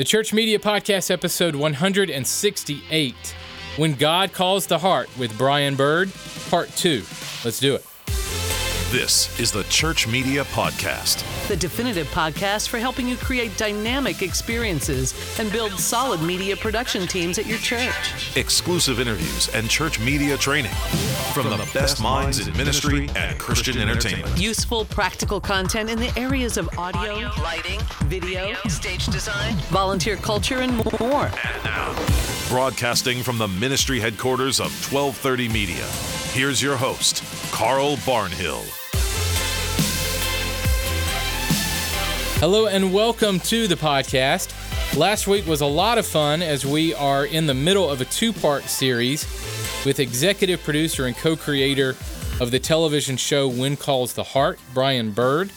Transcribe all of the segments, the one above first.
The Church Media Podcast, episode 168 When God Calls the Heart with Brian Bird, part two. Let's do it. This is the Church Media Podcast, the definitive podcast for helping you create dynamic experiences and build solid media production teams at your church. Exclusive interviews and church media training from, from the, the, best, best minds in ministry and Christian entertainment. Useful, practical content in the areas of audio, audio lighting, video, video, stage design, volunteer culture, and more. And now, broadcasting from the ministry headquarters of 1230 Media, here's your host, Carl Barnhill. Hello and welcome to the podcast. Last week was a lot of fun as we are in the middle of a two part series with executive producer and co creator of the television show When Calls the Heart, Brian Bird.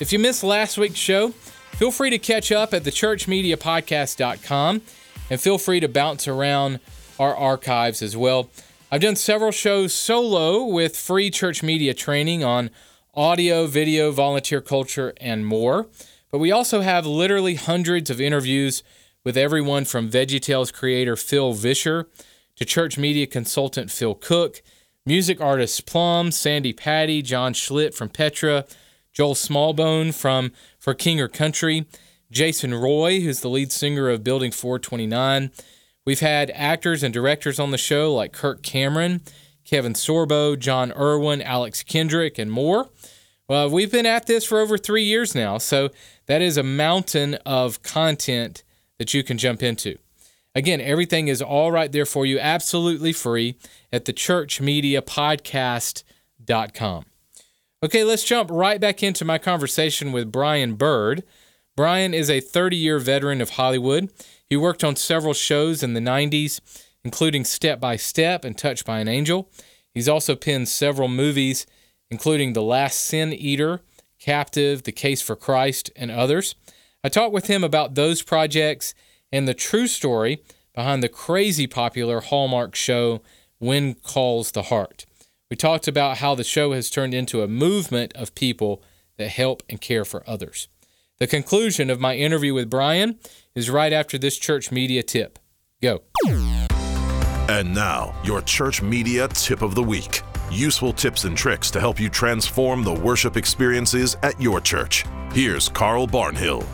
If you missed last week's show, feel free to catch up at thechurchmediapodcast.com and feel free to bounce around our archives as well. I've done several shows solo with free church media training on audio, video, volunteer culture, and more. But we also have literally hundreds of interviews with everyone from VeggieTales creator Phil Vischer to church media consultant Phil Cook, music artist Plumb, Sandi Patty, John Schlitt from Petra, Joel Smallbone from For King & Country, Jason Roy, who's the lead singer of Building 429. We've had actors and directors on the show like Kirk Cameron, Kevin Sorbo, Jon Erwin, Alex Kendrick, and more. Well, we've been at this for over three years now, so that is a mountain of content that you can jump into. Again, everything is all right there for you, absolutely free at thechurchmediapodcast.com. Okay, let's jump right back into my conversation with Brian Bird. Brian is a 30 year veteran of Hollywood. He worked on several shows in the 90s, including Step by Step and Touched by an Angel. He's also penned several movies including The Last Sin Eater, Captive, The Case for Christ, and others. I talked with him about those projects and the true story behind the crazy popular Hallmark show When Calls the Heart. We talked about how the show has turned into a movement of people that help and care for others. The conclusion of my interview with Brian is right after this church media tip. Go. And now, your church media tip of the week useful tips and tricks to help you transform the worship experiences at your church. Here's Carl Barnhill.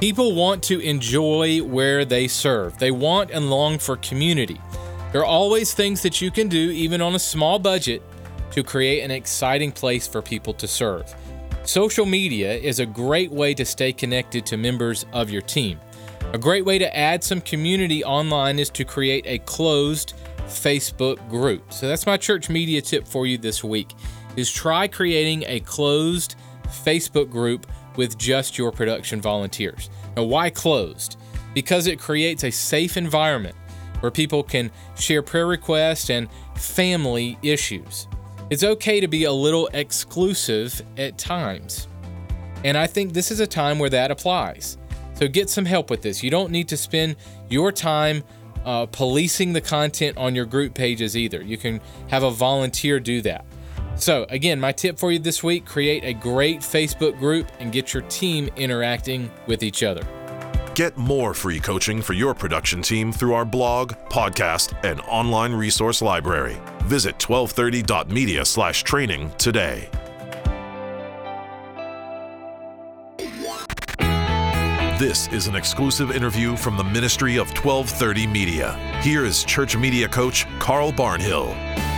People want to enjoy where they serve, they want and long for community. There are always things that you can do, even on a small budget, to create an exciting place for people to serve. Social media is a great way to stay connected to members of your team. A great way to add some community online is to create a closed Facebook group. So that's my church media tip for you this week is try creating a closed Facebook group with just your production volunteers. Now why closed? Because it creates a safe environment where people can share prayer requests and family issues. It's okay to be a little exclusive at times. And I think this is a time where that applies. So get some help with this. You don't need to spend your time uh, policing the content on your group pages either. You can have a volunteer do that. So, again, my tip for you this week create a great Facebook group and get your team interacting with each other. Get more free coaching for your production team through our blog, podcast, and online resource library. Visit 1230.media/training today. This is an exclusive interview from the Ministry of 1230 Media. Here is church media coach Carl Barnhill.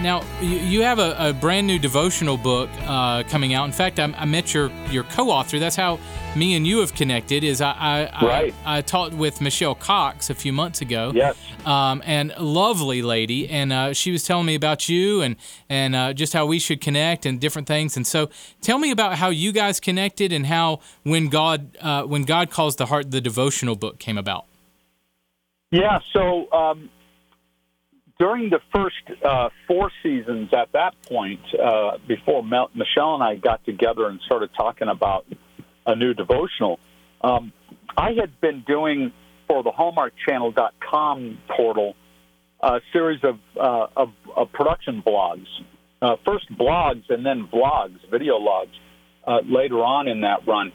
Now, you have a, a, brand new devotional book uh, coming out. In fact, I, I, met your, your co-author. That's how me and you have connected. Is I I, right. I, I talked with Michelle Cox a few months ago. Yes. Um, and lovely lady, and uh, she was telling me about you and and uh, just how we should connect and different things. And so, tell me about how you guys connected and how when God uh, when God calls the heart, the devotional book came about. Yeah. So. Um, during the first uh, four seasons, at that point, uh, before Mel- Michelle and I got together and started talking about a new devotional. Um, I had been doing for the HallmarkChannel.com portal a series of, uh, of, of, production blogs. Uh, first blogs and then vlogs, video logs uh, later on in that run.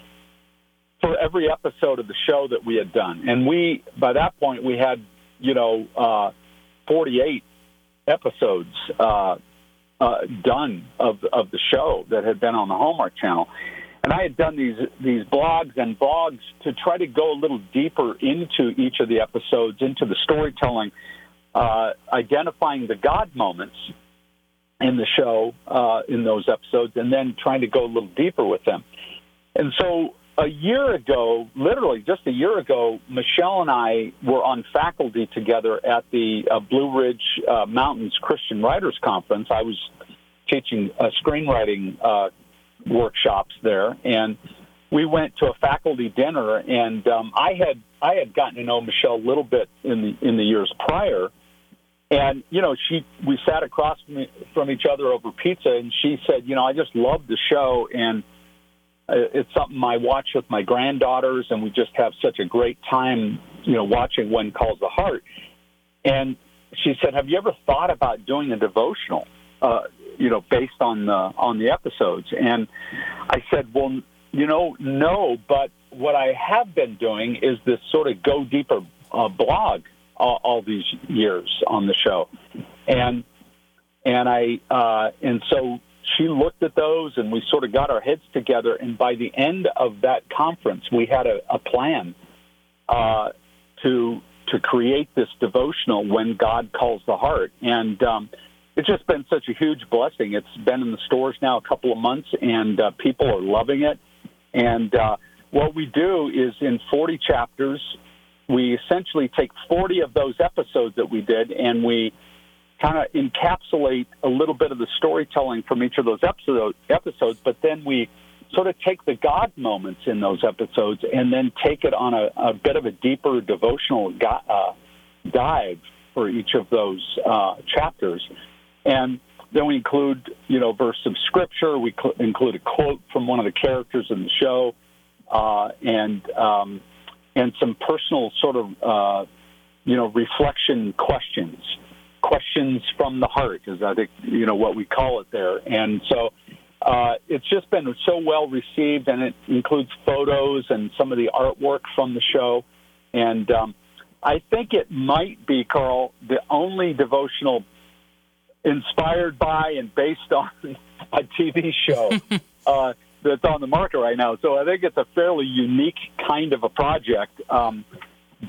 for every episode of the show that we had done. And we, by that point, we had, you know, uh, 48 episodes uh, uh, done of, of the show that had been on the Hallmark Channel. And I had done these these blogs and blogs to try to go a little deeper into each of the episodes, into the storytelling, uh, identifying the God moments in the show uh, in those episodes, and then trying to go a little deeper with them. And so a year ago, literally just a year ago, Michelle and I were on faculty together at the uh, Blue Ridge uh, Mountains Christian Writers Conference. I was teaching uh, screenwriting uh, workshops there, and we went to a faculty dinner. And um, I had I had gotten to know Michelle a little bit in the in the years prior, and you know she we sat across from, from each other over pizza, and she said, you know, I just love the show and it's something I watch with my granddaughters, and we just have such a great time, you know, watching When Calls the Heart. And she said, "Have you ever thought about doing a devotional, uh, you know, based on the on the episodes?" And I said, "Well, you know, no, but what I have been doing is this sort of go deeper uh, blog all, all these years on the show, and and I uh, and so she looked at those and we sort of got our heads together. And by the end of that conference, we had a, a plan uh, to to create this devotional when God calls the heart. And um, it's just been such a huge blessing. It's been in the stores now a couple of months, and uh, people are loving it. And uh, what we do is in 40 chapters, we essentially take 40 of those episodes that we did and we kind of encapsulate a little bit of the storytelling from each of those episode, episodes, but then we sort of take the God moments in those episodes and then take it on a, a bit of a deeper devotional uh, dive for each of those uh, chapters. And then we include, you know, verse of scripture. We cl- include a quote from one of the characters in the show, uh, and um, and some personal sort of, uh, you know, reflection questions questions from the heart is I think you know what we call it there, and so uh, it's just been so well received, and it includes photos and some of the artwork from the show, and um, I think it might be Carl the only devotional inspired by and based on a TV show. uh, that's on the market right now. So I think it's a fairly unique kind of a project, um,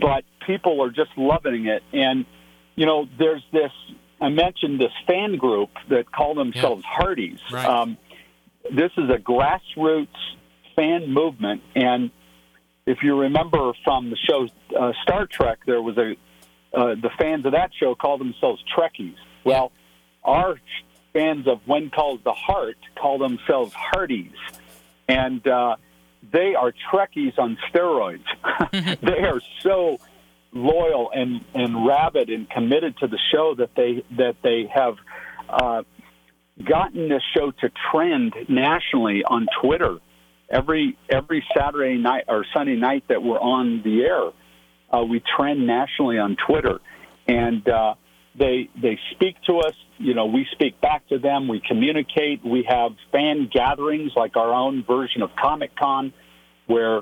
but people are just loving it. And you know, there's this. I mentioned this fan group that call themselves yeah. Hearties. Right. Um, this is a grassroots fan movement, and if you remember from the show uh, Star Trek, there was a uh, the fans of that show called themselves Trekkies. Well, our fans of When Calls the Heart call themselves Hearties, and uh, they are Trekkies on steroids. they are so loyal and and rabid and committed to the show that they that they have uh, gotten this show to trend nationally on Twitter every every Saturday night or Sunday night that we're on the air. Uh, we trend nationally on Twitter, and uh, they they speak to us. You know, we speak back to them. We communicate. We have fan gatherings like our own version of Comic Con, where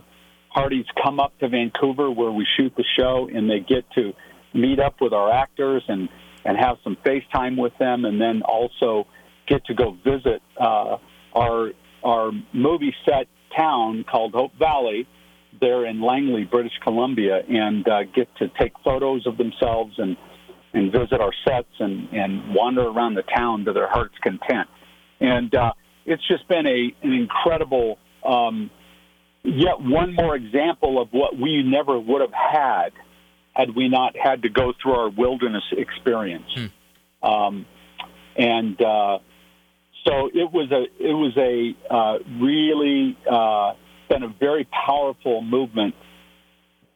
Hearties come up to Vancouver where we shoot the show, and they get to meet up with our actors and and have some FaceTime with them, and then also get to go visit uh, our our movie set town called Hope Valley. There in Langley, British Columbia, and uh, get to take photos of themselves and and visit our sets and and wander around the town to their heart's content. And uh, it's just been a an incredible um, yet one more example of what we never would have had had we not had to go through our wilderness experience. Hmm. Um, and uh, so it was a it was a uh, really uh, been a very powerful movement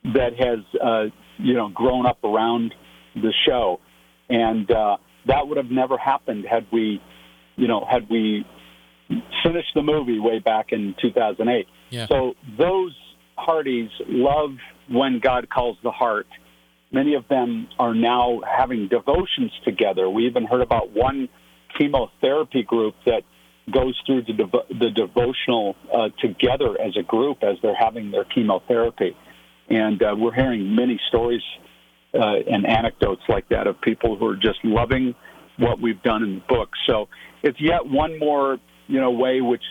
that has uh, you know grown up around the show, and uh, that would have never happened had we you know had we finished the movie way back in 2008. Yeah. So those Hearties love when God calls the heart. Many of them are now having devotions together. We even heard about one chemotherapy group that goes through the, devo- the devotional uh, together as a group as they're having their chemotherapy. And uh, we're hearing many stories uh, and anecdotes like that of people who are just loving what we've done in the book. So it's yet one more, you know, way which,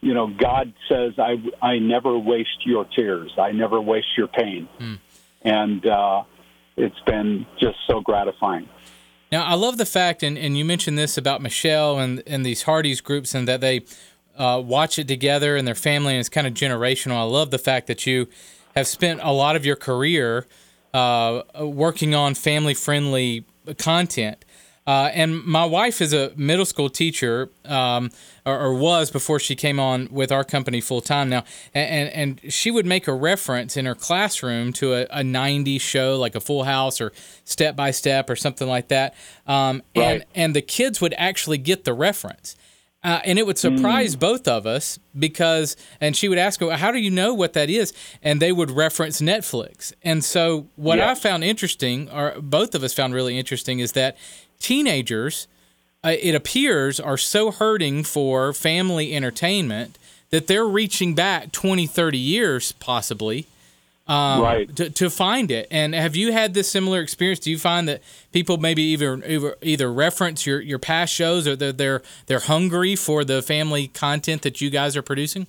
you know, God says, I, I never waste your tears. I never waste your pain. Mm. And uh, it's been just so gratifying. Now, I love the fact, and, and you mentioned this about Michelle and, and these Hearties groups, and that they uh, watch it together and their family, and it's kind of generational. I love the fact that you have spent a lot of your career uh, working on family friendly content. Uh, and my wife is a middle school teacher, um, or, or, was before she came on with our company full time now. And, and, and, she would make a reference in her classroom to a, a 90s show like a Full House or Step by Step or something like that. Um, right. and, and the kids would actually get the reference. Uh, and it would surprise mm. both of us because, and she would ask, "How do you know what that is?" And they would reference Netflix. And so, what yes. I found interesting, or both of us found really interesting, is that teenagers, uh, it appears, are so hurting for family entertainment that they're reaching back 20, 30 years, possibly, um, right. to, to find it. And have you had this similar experience? Do you find that people maybe either either, reference your, your past shows or they're, they're they're hungry for the family content that you guys are producing?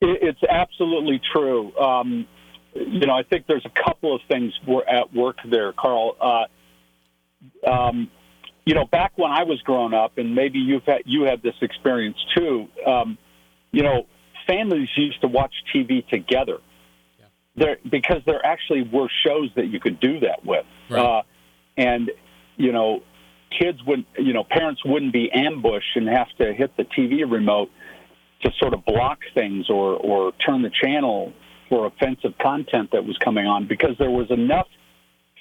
It's absolutely true. Um, you know, I think there's a couple of things at work there, Carl. Uh, um, you know, back when I was growing up, and maybe you've had you had this experience too. Um, you know, families used to watch TV together there because there actually were shows that you could do that with, right. uh, and you know, kids would you know parents wouldn't be ambushed and have to hit the TV remote to sort of block things or or turn the channel for offensive content that was coming on because there was enough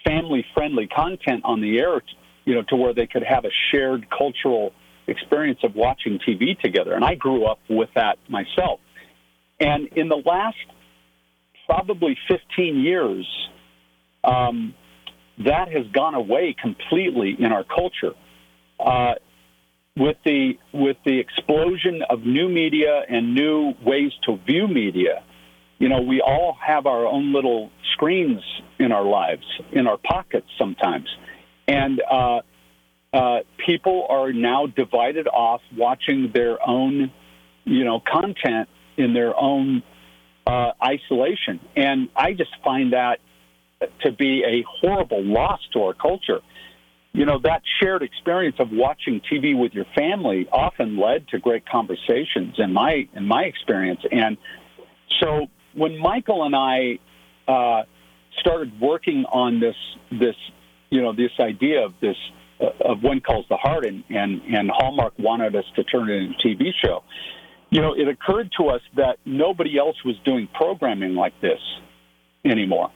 family friendly content on the air you know to where they could have a shared cultural experience of watching TV together and I grew up with that myself and in the last probably 15 years, um, that has gone away completely in our culture. Uh, with the with the explosion of new media and new ways to view media, you know, we all have our own little screens in our lives, in our pockets sometimes, and uh, uh, people are now divided off watching their own, you know, content in their own uh, isolation. And I just find that to be a horrible loss to our culture. You know, that shared experience of watching TV with your family often led to great conversations in my in my experience. And so when Michael and I uh, started working on this this you know this idea of this uh, of when calls the heart and, and and Hallmark wanted us to turn it into a TV show you know, it occurred to us that nobody else was doing programming like this anymore.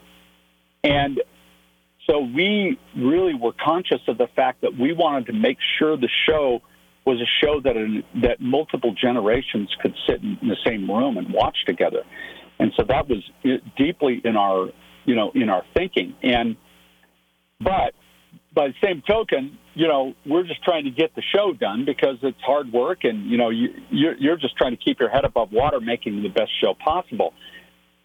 And so we really were conscious of the fact that we wanted to make sure the show was a show that that multiple generations could sit in the same room and watch together. And so that was deeply in our, you know, in our thinking. And but by the same token, you know, we're just trying to get the show done because it's hard work, and you know, you, you're, you're just trying to keep your head above water, making the best show possible.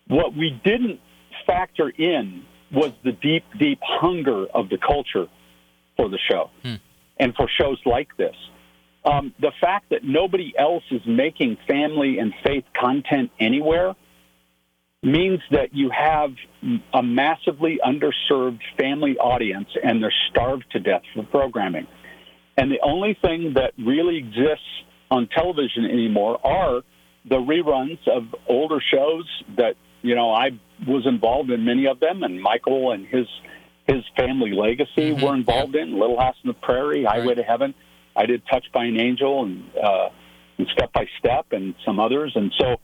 What we didn't factor in was the deep, deep hunger of the culture for the show, hmm. and for shows like this. Um, the fact that nobody else is making family and faith content anywhere means that you have a massively underserved family audience and they're starved to death for programming. And the only thing that really exists on television anymore are the reruns of older shows that, you know, I was involved in many of them and Michael and his his family legacy mm-hmm. were involved in Little House on the Prairie, Highway right. to Heaven. I did Touched by an Angel and uh and Step by Step and some others and so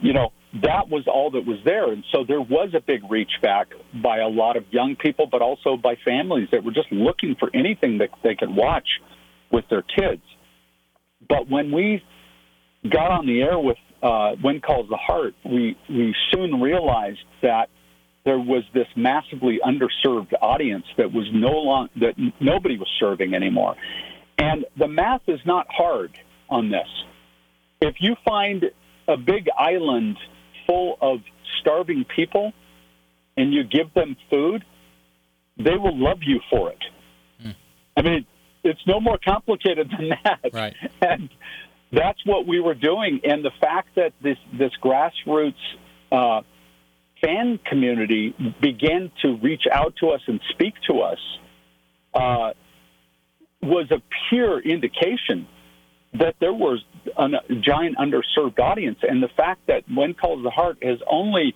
you know, that was all that was there. And so there was a big reach back by a lot of young people, but also by families that were just looking for anything that they could watch with their kids. But when we got on the air with uh, When Calls the Heart, we, we soon realized that there was this massively underserved audience that was no long that nobody was serving anymore. And the math is not hard. on this. If you find a big island full of starving people and you give them food, they will love you for it. Mm. I mean, it's no more complicated than that. Right. And that's what we were doing. And the fact that this this grassroots uh, fan community began to reach out to us and speak to us uh, was a pure indication that there was a giant underserved audience. And the fact that When Calls the Heart has only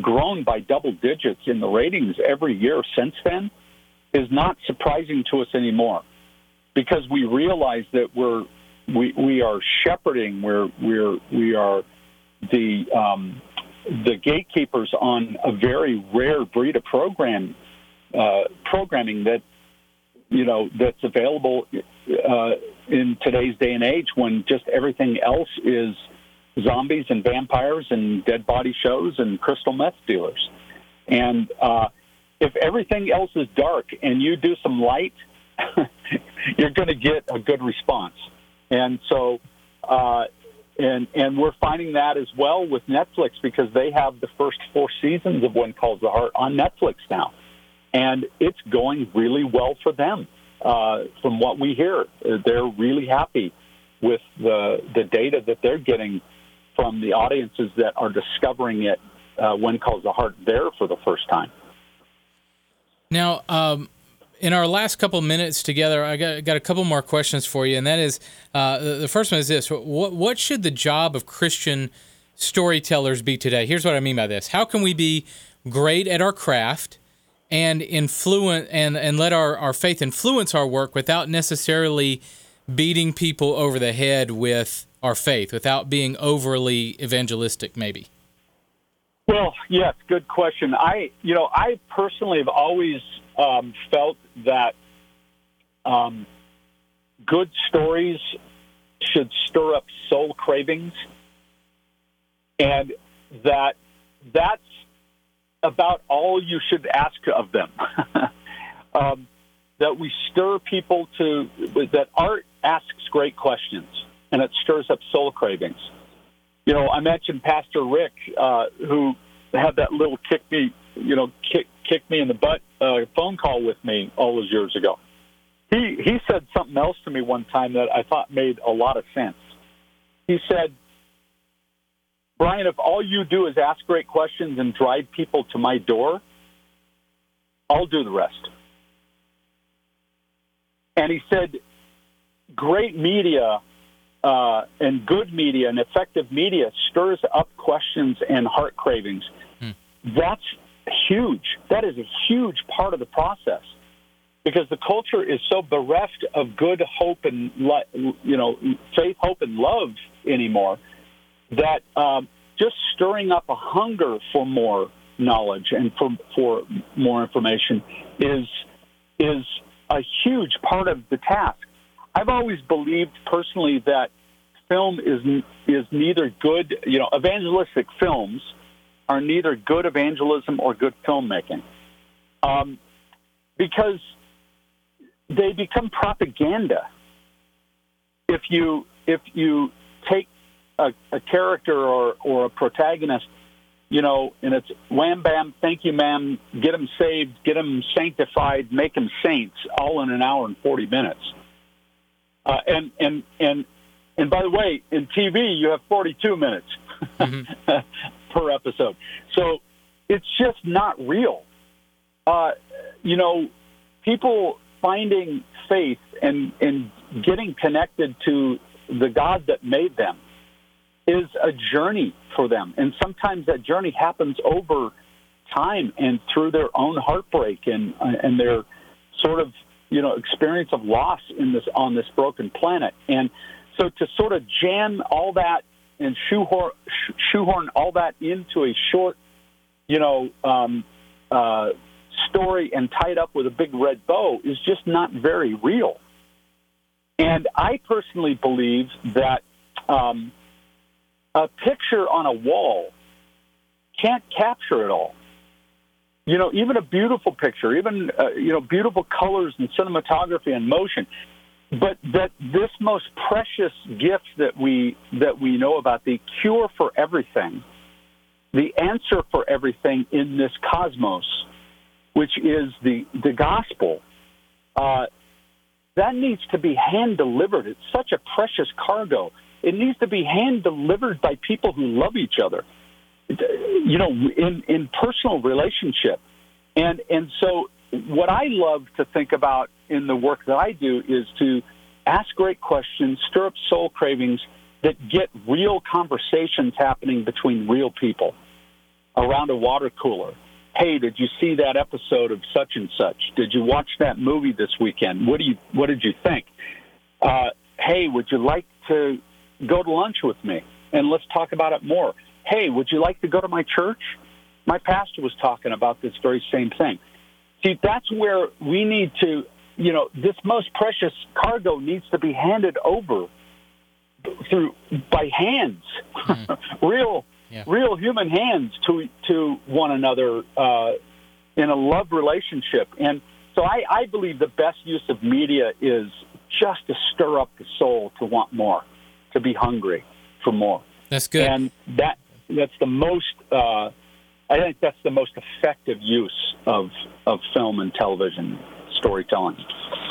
grown by double digits in the ratings every year since then is not surprising to us anymore because we realize that we're we, we are shepherding we're we're we are the um, the gatekeepers on a very rare breed of program uh, programming that you know that's available uh, in today's day and age when just everything else is zombies and vampires and dead body shows and crystal meth dealers. And uh, if everything else is dark and you do some light, you're going to get a good response. And so, uh, and and we're finding that as well with Netflix because they have the first four seasons of When Calls the Heart on Netflix now, and it's going really well for them. Uh, from what we hear, they're really happy with the the data that they're getting from the audiences that are discovering it uh, when calls the heart there for the first time. Now, um, in our last couple minutes together, I got, got a couple more questions for you, and that is uh, the first one is this: what, what should the job of Christian storytellers be today? Here's what I mean by this: How can we be great at our craft? And influence and, and let our, our faith influence our work without necessarily beating people over the head with our faith without being overly evangelistic, maybe? Well, yes, good question. I, you know, I personally have always um, felt that um, good stories should stir up soul cravings, and that that's about all you should ask of them. um, that we stir people to that art asks great questions and it stirs up soul cravings. You know, I mentioned Pastor Rick, uh, who had that little kick me, you know, kick kick me in the butt uh, phone call with me all those years ago. He he said something else to me one time that I thought made a lot of sense. He said, "Brian, if all you do is ask great questions and drive people to my door, I'll do the rest." And he said, "Great media uh, and good media and effective media stirs up questions and heart cravings. Hmm. That's huge. That is a huge part of the process because the culture is so bereft of good hope and you know faith, hope, and love anymore that um, just stirring up a hunger for more knowledge and for for more information is is a huge part of the task. I've always believed personally that film is is neither good, you know, evangelistic films are neither good evangelism or good filmmaking, um, because they become propaganda. If you if you take a, a character or or a protagonist, you know, and it's wham bam, thank you, ma'am, get them saved, get them sanctified, make them saints, all in an hour and forty minutes. Uh, and and and and by the way, in TV you have 42 minutes mm-hmm. per episode, so it's just not real. Uh, you know, people finding faith and and getting connected to the God that made them is a journey for them, and sometimes that journey happens over time and through their own heartbreak and and their sort of you know experience of loss in this on this broken planet. And so to sort of jam all that and shoehorn, shoehorn all that into a short, you know, um, uh, story and tie it up with a big red bow is just not very real. And I personally believe that um, a picture on a wall can't capture it all you know, even a beautiful picture, even uh, you know, beautiful colors and cinematography and motion, but that this most precious gift that we that we know about, the cure for everything, the answer for everything in this cosmos, which is the the gospel, uh, that needs to be hand delivered. It's such a precious cargo. It needs to be hand delivered by people who love each other, you know, in in personal relationship, and and so what I love to think about in the work that I do is to ask great questions, stir up soul cravings that get real conversations happening between real people around a water cooler. Hey, did you see that episode of such and such? Did you watch that movie this weekend? What do you What did you think? Uh, hey, would you like to go to lunch with me and let's talk about it more? Hey, would you like to go to my church? My pastor was talking about this very same thing. See, that's where we need to, you know, this most precious cargo needs to be handed over through by hands, mm. real, yeah. real human hands to to one another uh, in a love relationship. And so, I, I believe the best use of media is just to stir up the soul to want more, to be hungry for more. That's good. And that that's the most. Uh, I think that's the most effective use of of film and television storytelling.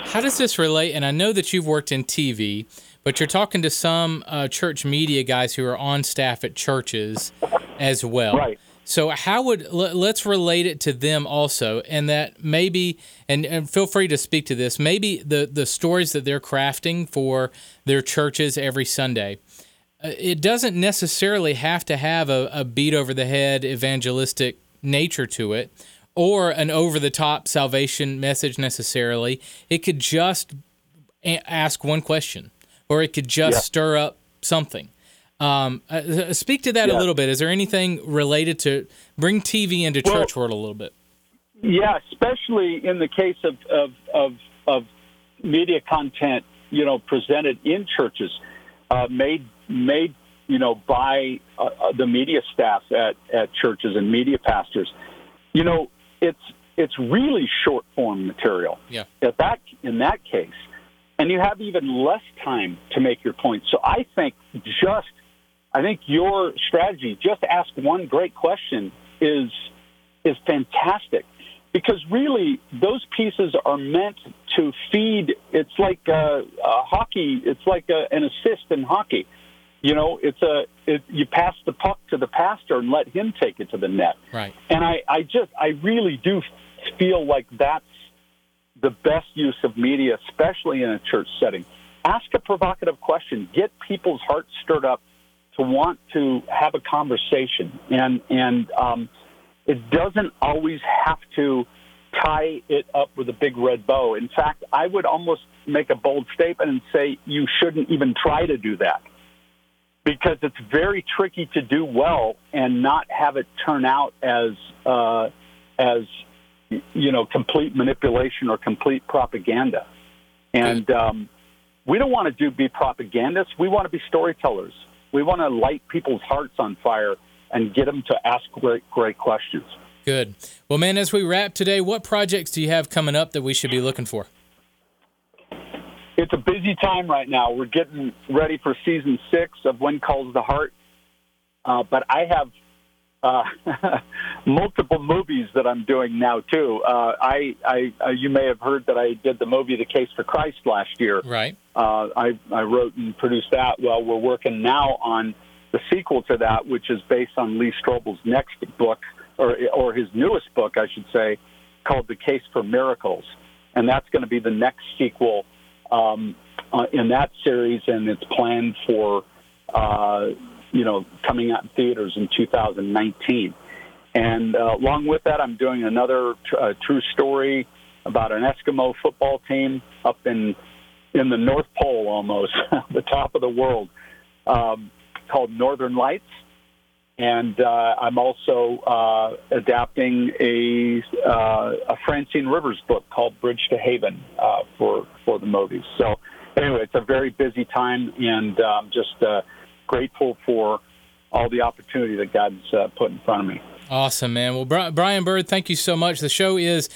How does this relate? And I know that you've worked in TV, but you're talking to some uh, church media guys who are on staff at churches as well. Right. So how would let's relate it to them also, and that maybe, and, and feel free to speak to this. Maybe the the stories that they're crafting for their churches every Sunday uh, it doesn't necessarily have to have a, a beat over the head evangelistic nature to it or an over the top salvation message necessarily. It could just a- ask one question or it could just yeah. stir up something. Um, uh, uh speak to that yeah. a little bit. Is there anything related to bring TV into well, church world a little bit? Yeah, especially in the case of, of, of, of media content, you know, presented in churches, uh, made made you know by uh, uh, the media staff at at churches and media pastors. You know, it's it's really short form material. Yeah. At that in that case, and you have even less time to make your point. So I think just I think your strategy, just ask one great question, is is fantastic because really those pieces are meant to feed. It's like a, a hockey. It's like a, an assist in hockey. You know, it's a it, you pass the puck to the pastor and let him take it to the net. Right. And I, I just I really do feel like that's the best use of media, especially in a church setting. Ask a provocative question. Get people's hearts stirred up to want to have a conversation, and and um, it doesn't always have to tie it up with a big red bow. In fact, I would almost make a bold statement and say you shouldn't even try to do that because it's very tricky to do well and not have it turn out as uh, as you know complete manipulation or complete propaganda. And um, we don't want to do be propagandists. We want to be storytellers. We want to light people's hearts on fire and get them to ask great great questions. Good. Well, man, as we wrap today, what projects do you have coming up that we should be looking for? it's a busy time right now. We're getting ready for season six of When Calls the Heart. Uh, but I have uh, multiple movies that I'm doing now too. Uh, I, I uh, you may have heard that I did the movie The Case for Christ last year. Right. Uh, I, I wrote and produced that. Well, we're working now on the sequel to that, which is based on Lee Strobel's next book, or or his newest book, I should say, called The Case for Miracles, and that's going to be the next sequel um, uh, in that series, and it's planned for uh, you know coming out in theaters in 2019. And uh, along with that, I'm doing another tr- uh, true story about an Eskimo football team up in in the North Pole, almost the top of the world, um, called Northern Lights and uh, I'm also uh, adapting a, uh, a Francine Rivers book called Bridge to Haven uh, for for the movies. So anyway, it's a very busy time, and um, just uh, grateful for all the opportunity that God's uh, put in front of me. Awesome, man. Well, Brian Bird, thank you so much. The show is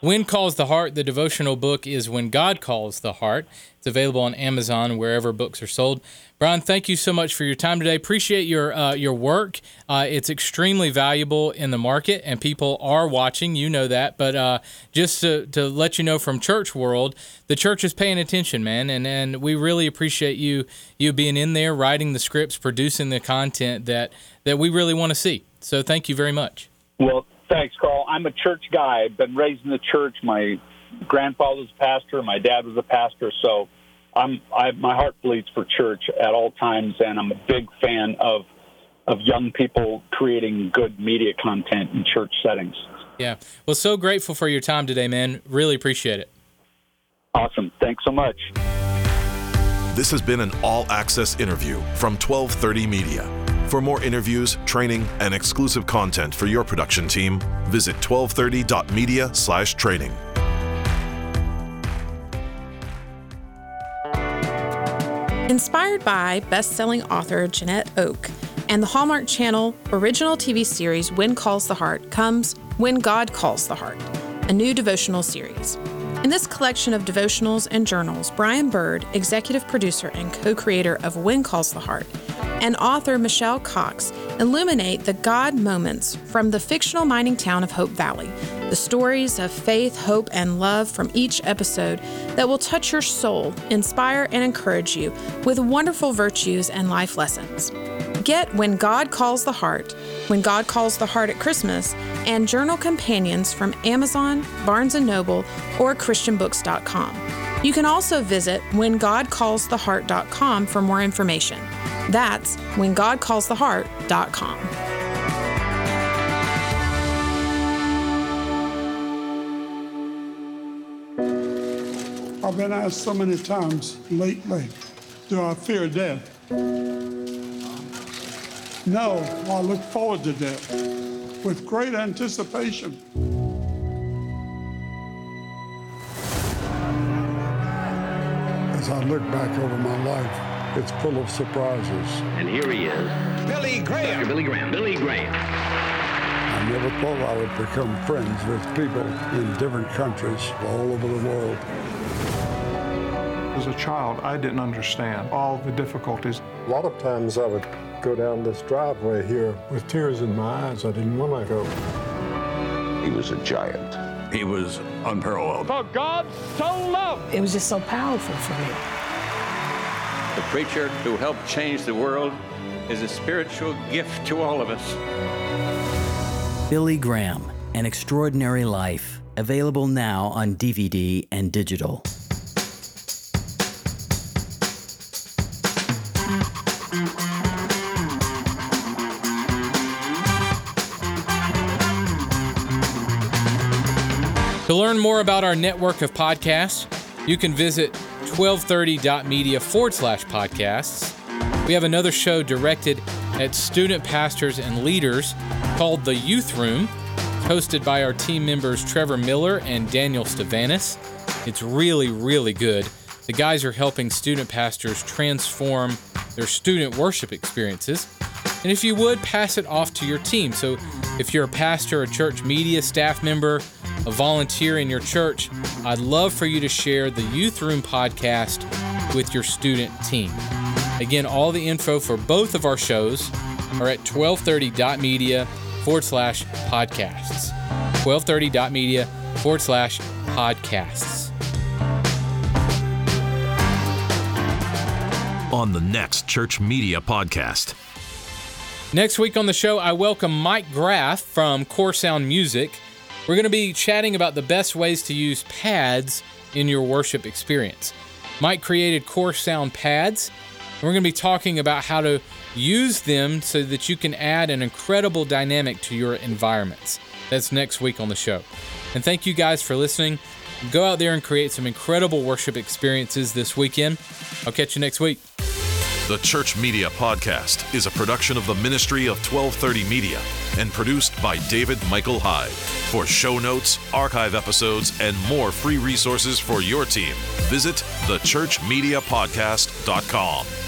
When Calls the Heart, the devotional book is When God Calls the Heart. It's available on Amazon wherever books are sold. Brian, thank you so much for your time today. Appreciate your uh, your work. Uh, it's extremely valuable in the market, and people are watching. You know that, but uh, just to, to let you know from church world, the church is paying attention, man, and and we really appreciate you you being in there, writing the scripts, producing the content that that we really want to see. So thank you very much. Well, thanks, Carl. I'm a church guy. I've been raised in the church. My grandfather was a pastor. My dad was a pastor. So I'm I, my heart bleeds for church at all times, and I'm a big fan of of young people creating good media content in church settings. Yeah. Well, so grateful for your time today, man. Really appreciate it. Awesome. Thanks so much. This has been an all access interview from 1230 Media. For more interviews, training, and exclusive content for your production team, visit 1230.media/training. Inspired by best-selling author Janette Oke and the Hallmark Channel original TV series When Calls the Heart comes When God Calls the Heart, a new devotional series. In this collection of devotionals and journals, Brian Bird, executive producer and co creator of When Calls the Heart, and author Michelle Cox illuminate the God moments from the fictional mining town of Hope Valley, the stories of faith, hope, and love from each episode that will touch your soul, inspire, and encourage you with wonderful virtues and life lessons. Get When God Calls the Heart, When God Calls the Heart at Christmas, and journal companions from Amazon, Barnes & Noble, or christianbooks.com. You can also visit whengodcallstheheart.com for more information. That's whengodcallstheheart.com. I've been asked so many times lately, do I fear death? No, I look forward to death with great anticipation. As I look back over my life, it's full of surprises. And here he is. Billy Graham. Dr. Billy Graham. Billy Graham. I never thought I would become friends with people in different countries all over the world. As a child, I didn't understand all the difficulties. A lot of times I would go down this driveway here with tears in my eyes. I didn't want to go. He was a giant. He was unparalleled. For God so loved. It was just so powerful for me. The preacher who helped change the world is a spiritual gift to all of us. Billy Graham, An Extraordinary Life, available now on DVD and digital. To learn more about our network of podcasts, you can visit 1230.media forward slash podcasts. We have another show directed at student pastors and leaders called The Youth Room, hosted by our team members Trevor Miller and Daniel Stavanis. It's really, really good. The guys are helping student pastors transform their student worship experiences. And if you would, pass it off to your team. So if you're a pastor, a church media staff member, a volunteer in your church, I'd love for you to share the Youth Room podcast with your student team. Again, all the info for both of our shows are at 1230.media forward slash podcasts. 1230.media forward slash podcasts. On the next Church Media Podcast. Next week on the show, I welcome Mike Graff from Core Sound Music. We're going to be chatting about the best ways to use pads in your worship experience. Mike created Core Sound pads. And we're going to be talking about how to use them so that you can add an incredible dynamic to your environments. That's next week on the show. And thank you guys for listening. Go out there and create some incredible worship experiences this weekend. I'll catch you next week. The Church Media Podcast is a production of the Ministry of 1230 Media and produced by David Michael Hyde. For show notes, archive episodes, and more free resources for your team, visit thechurchmediapodcast.com.